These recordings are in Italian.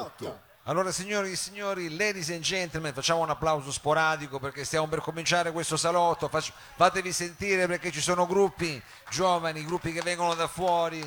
salotto. Allora signori e signori, ladies and gentlemen, facciamo un applauso sporadico perché stiamo per cominciare questo salotto, fatevi sentire perché ci sono gruppi giovani, gruppi che vengono da fuori,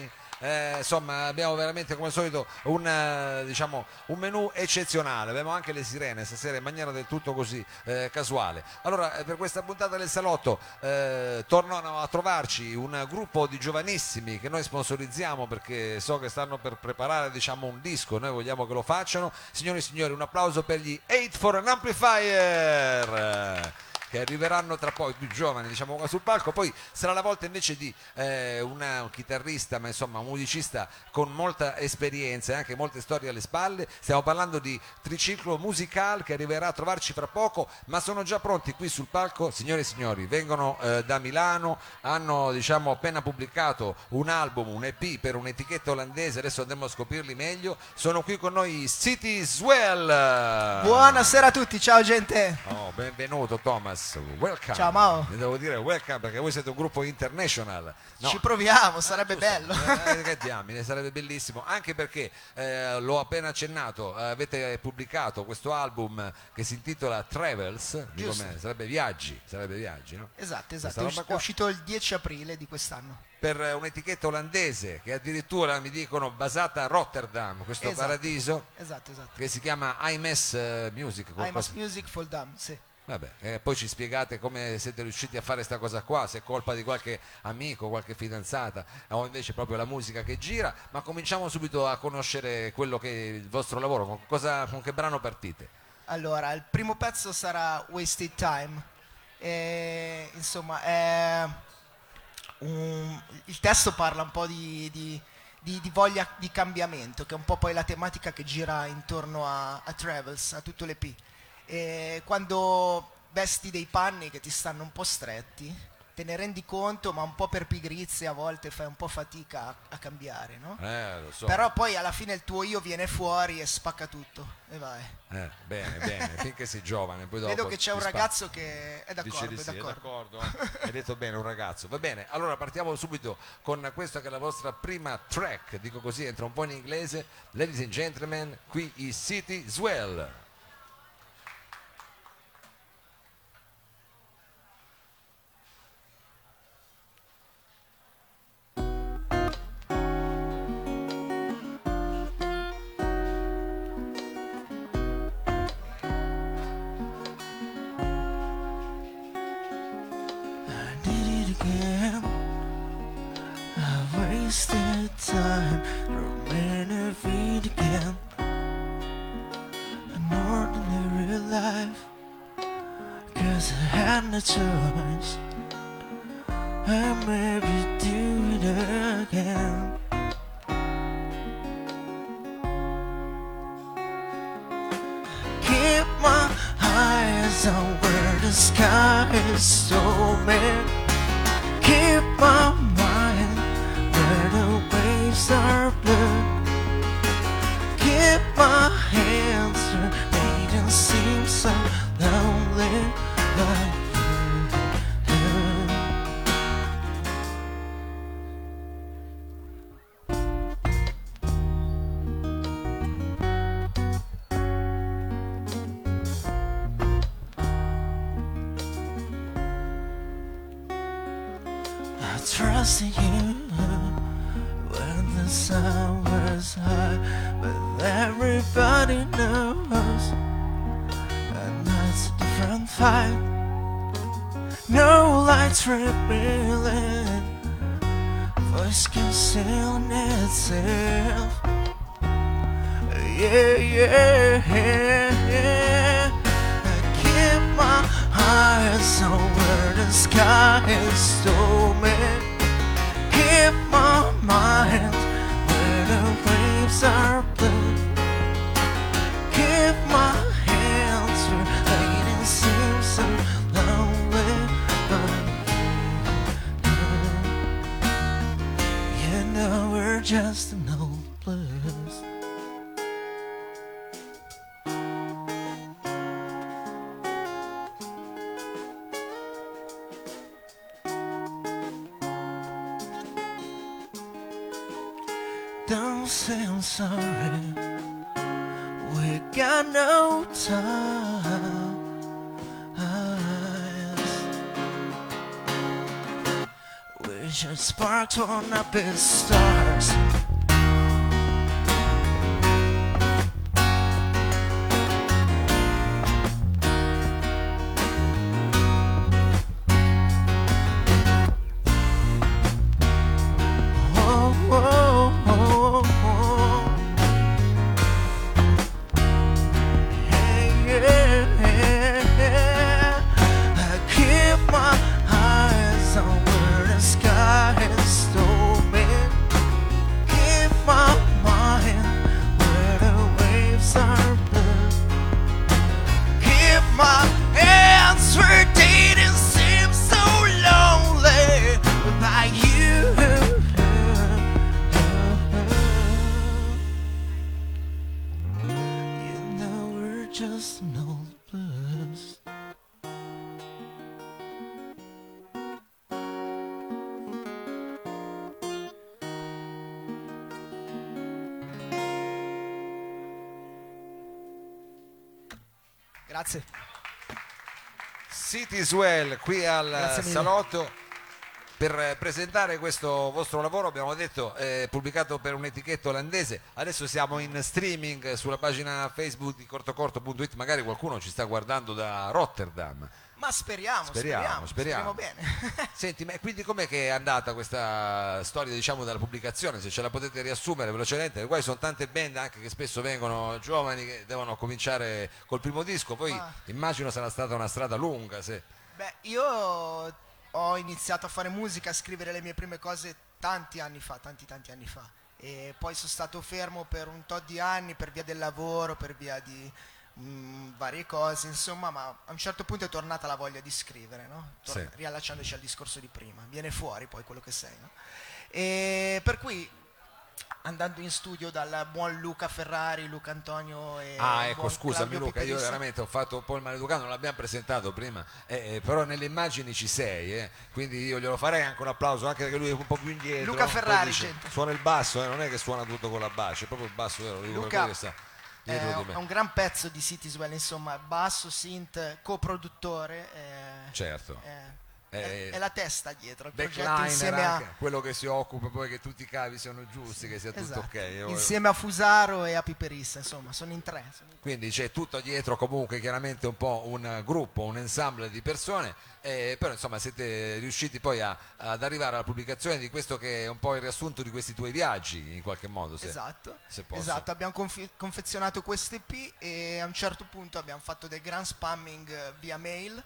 eh, insomma abbiamo veramente come al solito un, eh, diciamo, un menù eccezionale, abbiamo anche le sirene stasera in maniera del tutto così eh, casuale. Allora eh, per questa puntata del salotto eh, tornano a trovarci un gruppo di giovanissimi che noi sponsorizziamo perché so che stanno per preparare diciamo, un disco, noi vogliamo che lo facciano. Signori e signori, un applauso per gli 8 for an Amplifier che arriveranno tra poi più giovani diciamo qua sul palco. Poi sarà la volta invece di eh, una- un chitarrista ma insomma un musicista con molta esperienza e anche molte storie alle spalle. Stiamo parlando di Triciclo Musical che arriverà a trovarci fra poco ma sono già pronti qui sul palco. Signore e signori vengono eh, da Milano hanno diciamo appena pubblicato un album un EP per un'etichetta olandese adesso andremo a scoprirli meglio. Sono qui con noi City Swell. Buonasera a tutti, ciao gente. Oh, benvenuto Thomas, welcome. Ciao, Mao. Ne devo dire welcome perché voi siete un gruppo international. No. Ci proviamo, sarebbe Giusto. bello. Eh, che diamine, sarebbe bellissimo, anche perché eh, l'ho appena accennato, eh, avete pubblicato questo album che si intitola Travels, me, sarebbe viaggi, sarebbe viaggi, no? Esatto, esatto. È uscito il 10 aprile di quest'anno. Per eh, un'etichetta olandese che addirittura mi dicono basata a Rotterdam, questo Esatto. paradiso Esatto, esatto. che si chiama IMS eh, Music. I'm qualcosa- Music for Dumb, sì. Vabbè, eh, poi ci spiegate come siete riusciti a fare questa cosa qua, se è colpa di qualche amico, qualche fidanzata o invece proprio la musica che gira, ma cominciamo subito a conoscere quello che è il vostro lavoro, con, cosa- con che brano partite? Allora, il primo pezzo sarà Wasted Time. E, insomma, è un- il testo parla un po' di, di- di- di voglia di cambiamento, che è un po' poi la tematica che gira intorno a, a Travels, a tutto l'EP. E quando vesti dei panni che ti stanno un po' stretti, te ne rendi conto, ma un po' per pigrizia a volte fai un po' fatica a, a cambiare, no? Eh, lo so. Però poi alla fine il tuo io viene fuori e spacca tutto e vai. Eh, bene, bene, finché sei giovane, poi dopo Vedo che c'è un ragazzo che è Dice d'accordo, di è sì, è d'accordo. d'accordo? Hai detto bene, un ragazzo. Va bene, allora partiamo subito con questa che è la vostra prima track, dico così, entra un po' in inglese. Ladies and gentlemen, qui i City Swell. Cause I had no choice. I maybe do it again. Keep my eyes on where the sky is so big. Everybody knows, and that's a different fight. No lights revealing, voice concealing itself. Yeah, yeah, yeah, yeah. I keep my eyes where the sky is stormy. Keep my mind where the waves are blue. Just an old blues. Don't say I'm sorry. We got no time. Just sparks on up in stars. Grazie. City Swell qui al salotto. Per eh, presentare questo vostro lavoro abbiamo detto è pubblicato per un'etichetta olandese. Adesso siamo in streaming sulla pagina facebook di cortocorto.it magari qualcuno ci sta guardando da Rotterdam Ma speriamo, Speriamo, speriamo, speriamo. bene. Senti, ma quindi com'è che è andata questa storia diciamo della pubblicazione? Se ce la potete riassumere velocemente, qua ci sono tante band anche che spesso vengono giovani che devono cominciare col primo disco, poi Ma- immagino sarà stata una strada lunga. Se... Beh, io ho iniziato a fare musica, a scrivere le mie prime cose tanti anni fa, tanti tanti anni fa. E poi sono stato fermo per un tot di anni per via del lavoro, per via di mm, varie cose, insomma, ma a un certo punto è tornata la voglia di scrivere, no? Tor- Sì. Riallacciandoci al discorso di prima, viene fuori poi quello che sei, no? E per cui andando in studio dal buon Luca Ferrari, Luca Antonio e Ah, ecco, scusami Claudio Luca, io Piperista. veramente ho fatto un po' il maleducato, non l'abbiamo presentato prima, eh, eh, però nelle immagini ci sei, eh, quindi io glielo farei anche un applauso, anche perché lui è un po' più indietro. Luca Ferrari, dice. Suona il basso, eh, non è che suona tutto con la basso, è proprio il basso vero, Luca è, è un gran pezzo di Cityswell, insomma, basso, synth, coproduttore. eh, Certo. È, è la testa dietro il progetto insieme a, quello che si occupa poi che tutti i cavi siano giusti, che sia tutto esatto, ok. Io- insieme a Fusaro e a Piperissa, insomma, sono in tre. sono in- Quindi c'è tutto dietro comunque chiaramente un po' un gruppo, un ensemble di persone, eh, però insomma siete riusciti poi a- ad arrivare alla pubblicazione di questo che è un po' il riassunto di questi tuoi viaggi in qualche modo. se- Esatto, se posso. esatto, abbiamo confi- confezionato questo EP e a un certo punto abbiamo fatto del gran spamming eh, via mail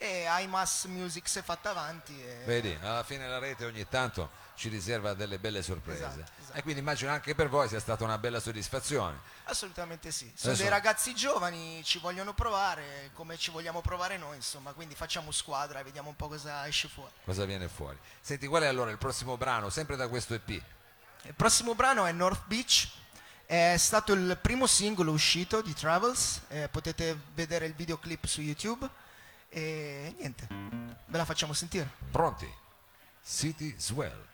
e iMass Music si è fatta avanti. E... Vedi, alla fine la rete ogni tanto ci riserva delle belle sorprese. Esatto, esatto. E quindi immagino anche per voi sia stata una bella soddisfazione. Assolutamente sì. Sono Adesso- dei ragazzi giovani, ci vogliono provare come ci vogliamo provare noi, insomma, quindi facciamo squadra e vediamo un po' cosa esce fuori. Cosa viene fuori? Senti, qual è allora il prossimo brano, sempre da questo EP? Il prossimo brano è North Beach, è stato il primo singolo uscito di Travels, eh, potete vedere il videoclip su YouTube e niente, ve la facciamo sentire. Pronti? City Swell.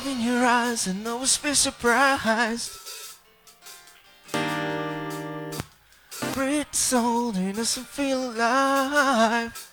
Open your eyes and always be surprised. Breathe soul innocent feel alive.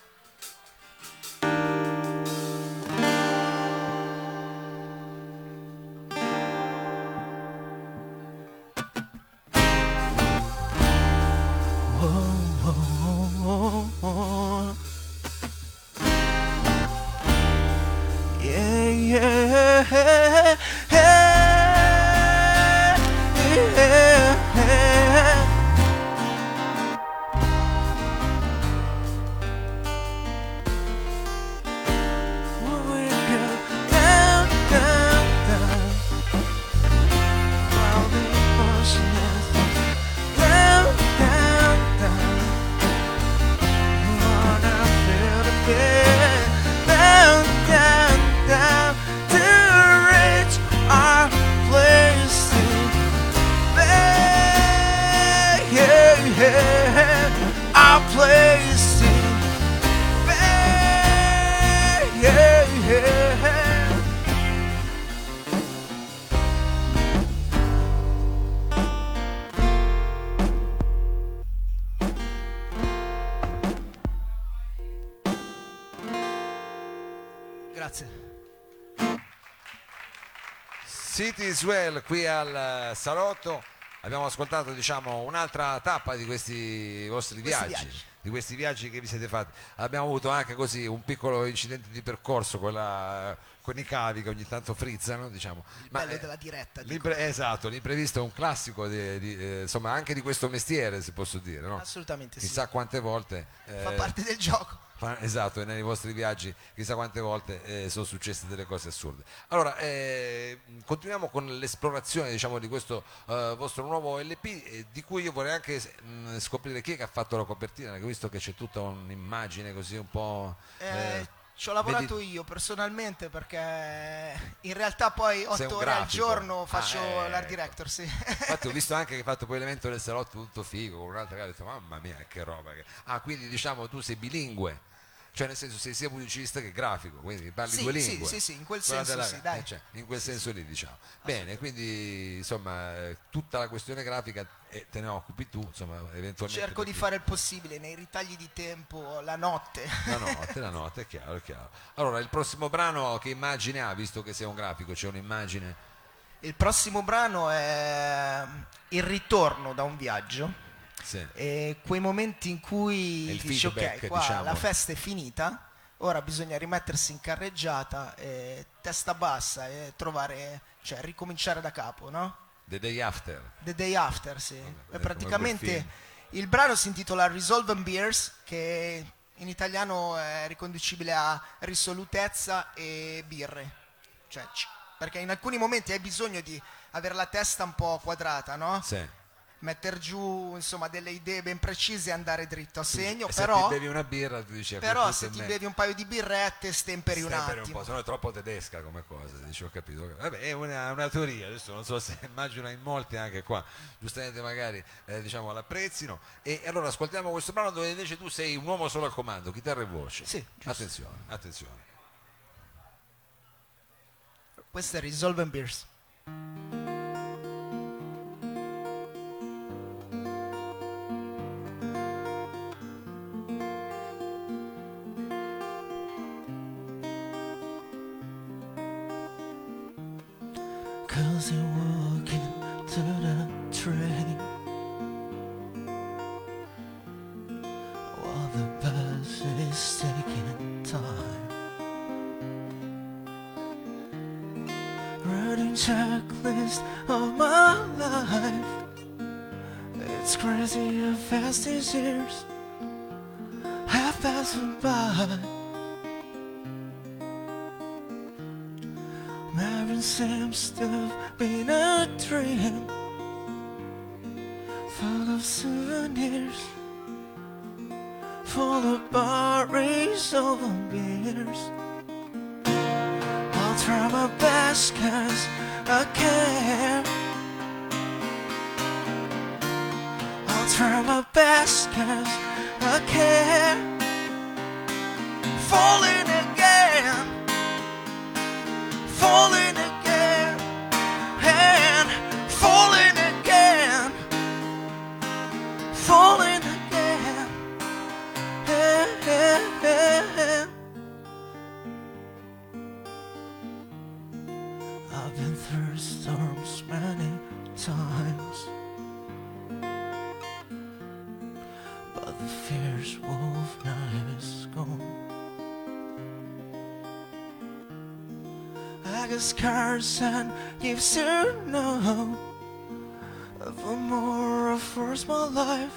City Swell qui al eh, salotto. Abbiamo ascoltato diciamo, un'altra tappa di questi vostri Questi viaggi, viaggi. di questi viaggi che vi siete fatti. Abbiamo avuto anche così un piccolo incidente di percorso con, la- con i cavi che ogni tanto frizzano, diciamo. bello eh, della diretta, l'impre- esatto, l'imprevisto è un classico di- di, eh, insomma, anche di questo mestiere, se posso dire, no? Assolutamente sì. Chissà quante volte Fa eh, parte del gioco. Esatto, e nei vostri viaggi chissà quante volte eh, sono successe delle cose assurde. Allora, eh, continuiamo con l'esplorazione diciamo, di questo eh, vostro nuovo LP, eh, di cui io vorrei anche mh, scoprire chi è che ha fatto la copertina, perché ho visto che c'è tutta un'immagine così un po'... Ci ho lavorato vedi- io personalmente perché in realtà poi 8 ore al giorno Ah, faccio eh, l'art ecco. director, sì. Infatti ho visto anche che hai fatto poi l'evento del salotto tutto figo, con un'altra che ha detto mamma mia che roba. Ah, quindi diciamo tu sei bilingue, cioè nel senso sei sia pubblicista che grafico, quindi parli Sì, due sì, lingue. sì, sì, in quel Quella senso sì, dai. eh, cioè, in quel senso lì diciamo. Bene, quindi insomma tutta la questione grafica eh, te ne occupi tu, insomma eventualmente... Cerco di perché- fare il possibile nei ritagli di tempo, la notte. La notte, la notte, è chiaro, è chiaro. Allora, il prossimo brano che immagine ha, visto che sei un grafico, c'è un'immagine... Il prossimo brano è il ritorno da un viaggio Sì. e quei momenti in cui il dici feedback, ok, qua diciamo. la festa è finita, ora bisogna rimettersi in carreggiata, e testa bassa e trovare, cioè ricominciare da capo, no? The Day After. The Day After, sì. quel praticamente il brano si intitola Resolve and Beers, che in italiano è riconducibile a risolutezza e birre. Cioè, perché in alcuni momenti hai bisogno di avere la testa un po' quadrata, no? Sì. Metter giù, insomma, delle idee ben precise e andare dritto a segno, E se però, ti bevi una birra tu dici "A quel però se ti me". bevi un paio di birrette stemperi un Stemperi attimo. po', se no è troppo tedesca come cosa, dici ho capito. Vabbè, è una, una teoria, adesso non so se immagino in molti anche qua, giustamente magari eh, diciamo l'apprezzino. E allora ascoltiamo questo brano dove invece tu sei un uomo solo al comando, chitarra e voce. Sì, giusto. Attenzione, attenzione. Questo è Resolve and Beers. Of souvenirs, full of bars over beers. I'll try my best cause I care. I'll try my best cause I care. Falling again, falling Got scars and gives to know. The more I force my life,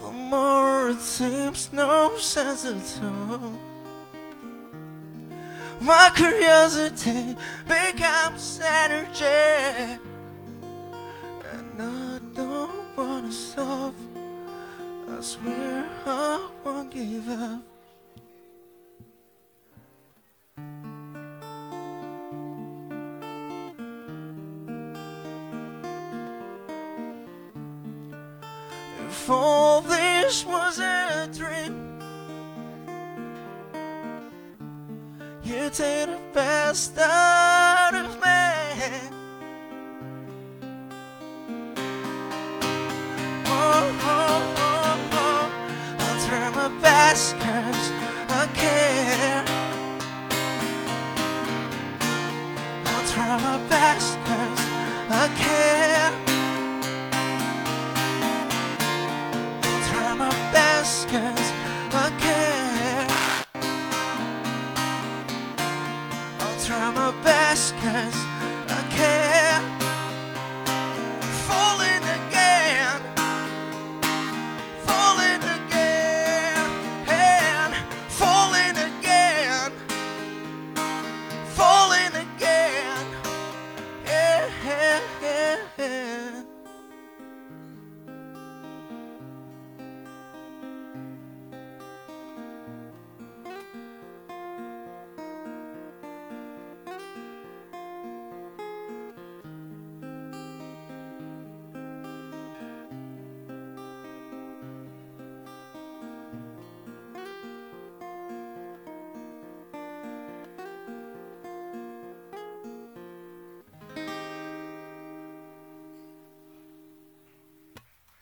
the more it seems no sense at all. My curiosity becomes energy, and I don't wanna stop. I swear I won't give up. All this was a dream, you take the best of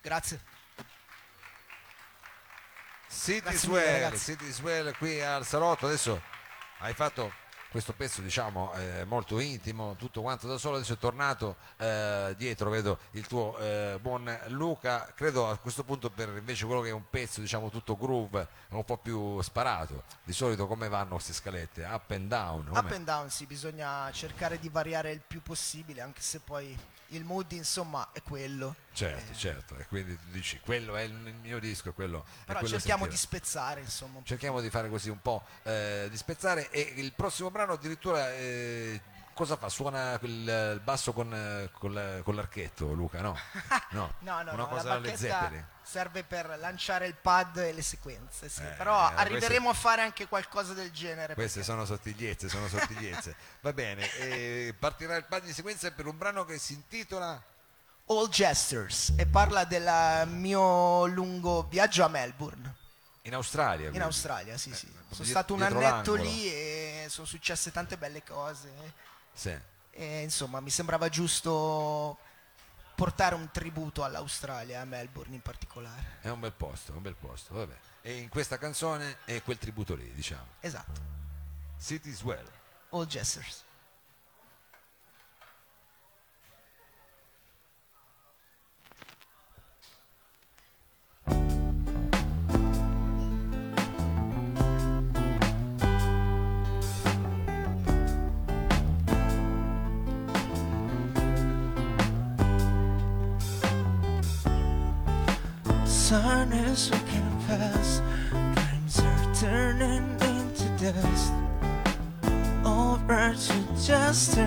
Grazie. City Swell. City Swell qui al salotto, adesso hai fatto questo pezzo diciamo eh, molto intimo, tutto quanto da solo, adesso è tornato eh, dietro, vedo il tuo eh, buon Luca, credo a questo punto per invece quello che è un pezzo diciamo tutto groove, è un po' più sparato, di solito come vanno queste scalette? Up and down? Up come- and down, sì, bisogna cercare di variare il più possibile, anche se poi il mood, insomma, è quello. Certo, Eh, certo, e quindi tu dici quello è il mio disco, quello Però quello cerchiamo sentire. di spezzare, insomma. cerchiamo di fare così un po' eh, di spezzare e il prossimo brano addirittura eh, cosa fa? Suona il, basso con, eh, con la- con l'archetto Luca, no? No, No, no, una no, cosa la Zeppelin. serve per lanciare il pad e le sequenze, sì. Eh, però queste- arriveremo a fare anche qualcosa del genere. Queste perché- sono sottigliezze, sono sottigliezze. Va bene, eh, partirà il pad di sequenza per un brano che si intitola All Gestures e parla del mio lungo viaggio a Melbourne, In Australia. in quindi. Australia, sì, sì. proprio Sono stato un annetto l'angolo. lì e sono successe tante belle cose. Sì. E insomma, mi sembrava giusto portare un tributo all'Australia, a Melbourne in particolare. È un bel posto, un bel posto, vabbè. E in questa canzone è quel tributo lì, diciamo. Esatto, City Swell. All Silence walking past Dreams are turning into dust. All birds are just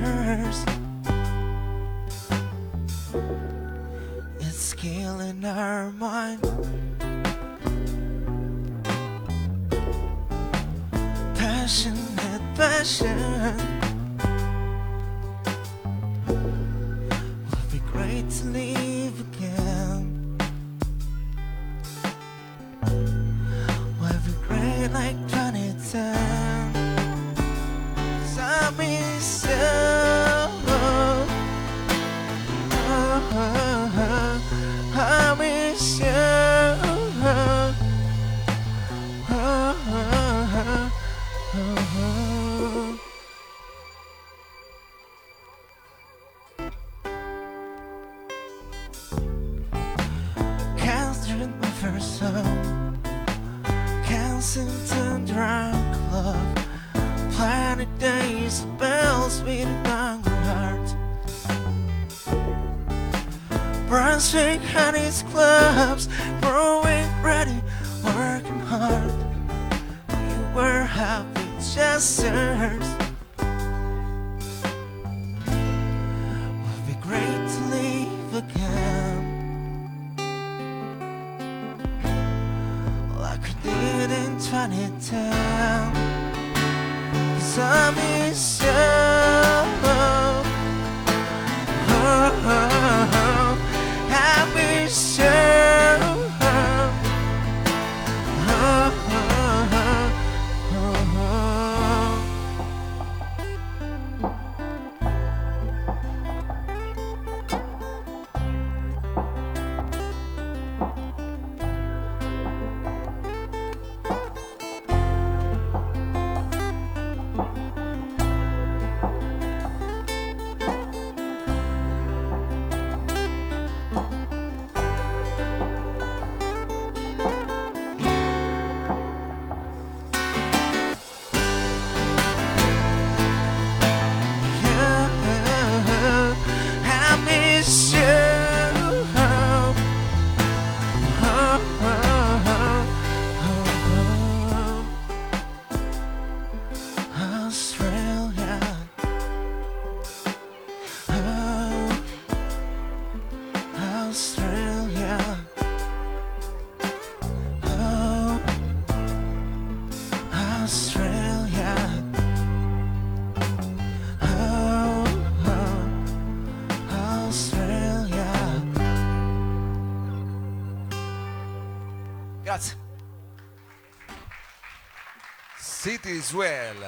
City Swell.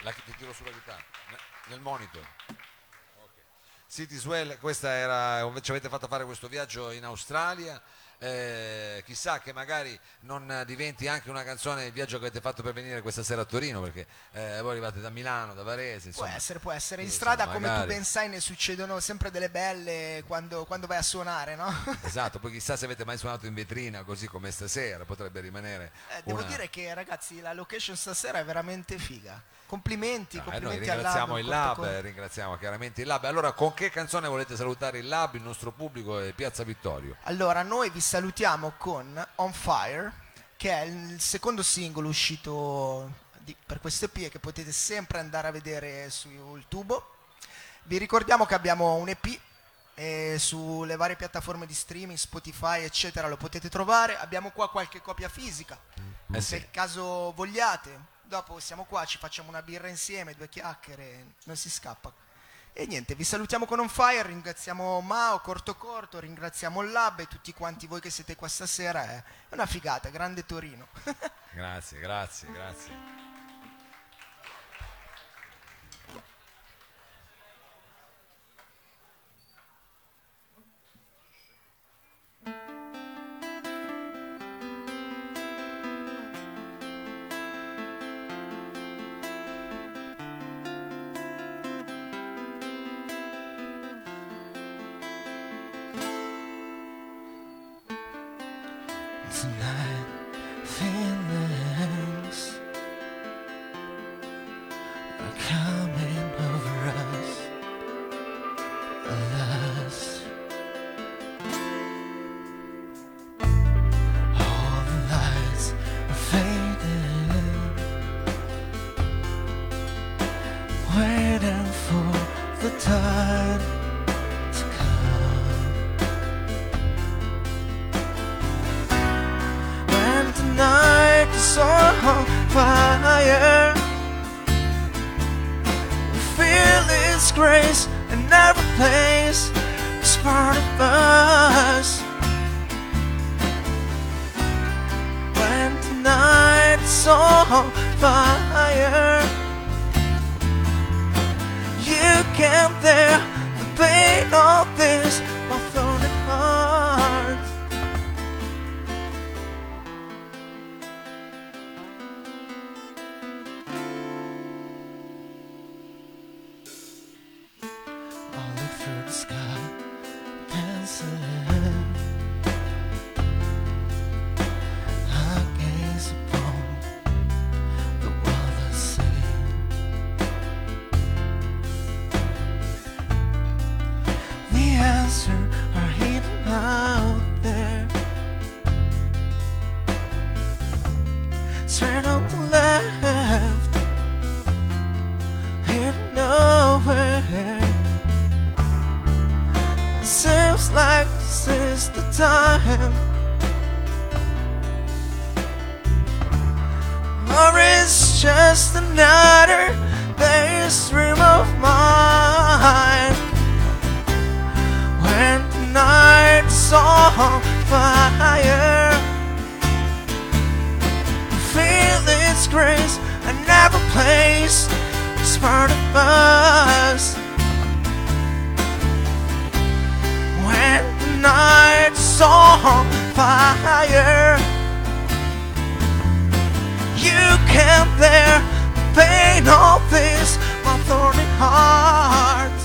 La, ti tiro sulla chitarra. Ne- Nel monitor. Ok. City Swell, questa era, ci avete fatto fare questo viaggio in Australia. Eh, chissà che magari non diventi anche una canzone il viaggio che avete fatto per venire questa sera a Torino perché eh, voi arrivate da Milano, da Varese Può insomma. essere, può essere. In strada, insomma, come tu magari. ben sai, ne succedono sempre delle belle quando, quando vai a suonare, no? Esatto, poi chissà se avete mai suonato in vetrina così come stasera, potrebbe rimanere Eh, devo una- dire che ragazzi la location stasera è veramente figa. Complimenti, No, eh, noi complimenti al ringraziamo Lab, il Lab, Corto. eh, ringraziamo chiaramente il Lab. Allora, con che canzone volete salutare il Lab, il nostro pubblico e Piazza Vittorio? Allora, noi vi salutiamo con On Fire, che è il secondo singolo uscito di- per questo EP e che potete sempre andare a vedere su YouTube. Vi ricordiamo che abbiamo un EP e sulle varie piattaforme di streaming, Spotify, eccetera, lo potete trovare. Abbiamo qua qualche copia fisica. Eh sì. Nel caso vogliate, dopo siamo qua, ci facciamo una birra insieme, due chiacchiere, non si scappa. E niente, vi salutiamo con On Fire, ringraziamo Mao, Corto Corto, ringraziamo Lab e tutti quanti voi che siete qua stasera. È una figata, grande Torino. Grazie, grazie, grazie. 那 His grace in every place. It's part of us. When tonight's on fire, you can't bear the pain of this, Straight on the left, hidden nowhere. Seems like this is the time. Or it's just another day's dream of mine. When the night's on fire, its grace never place. It's part of us. when the night's on fire. You can't bear the pain of this, my thorny heart.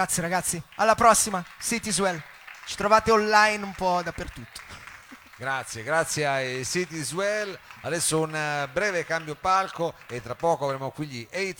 Grazie ragazzi, alla prossima, Cityswell. Ci trovate online un po' dappertutto. Grazie, grazie ai City Swell. Adesso un eh, breve cambio palco e tra poco avremo qui gli 8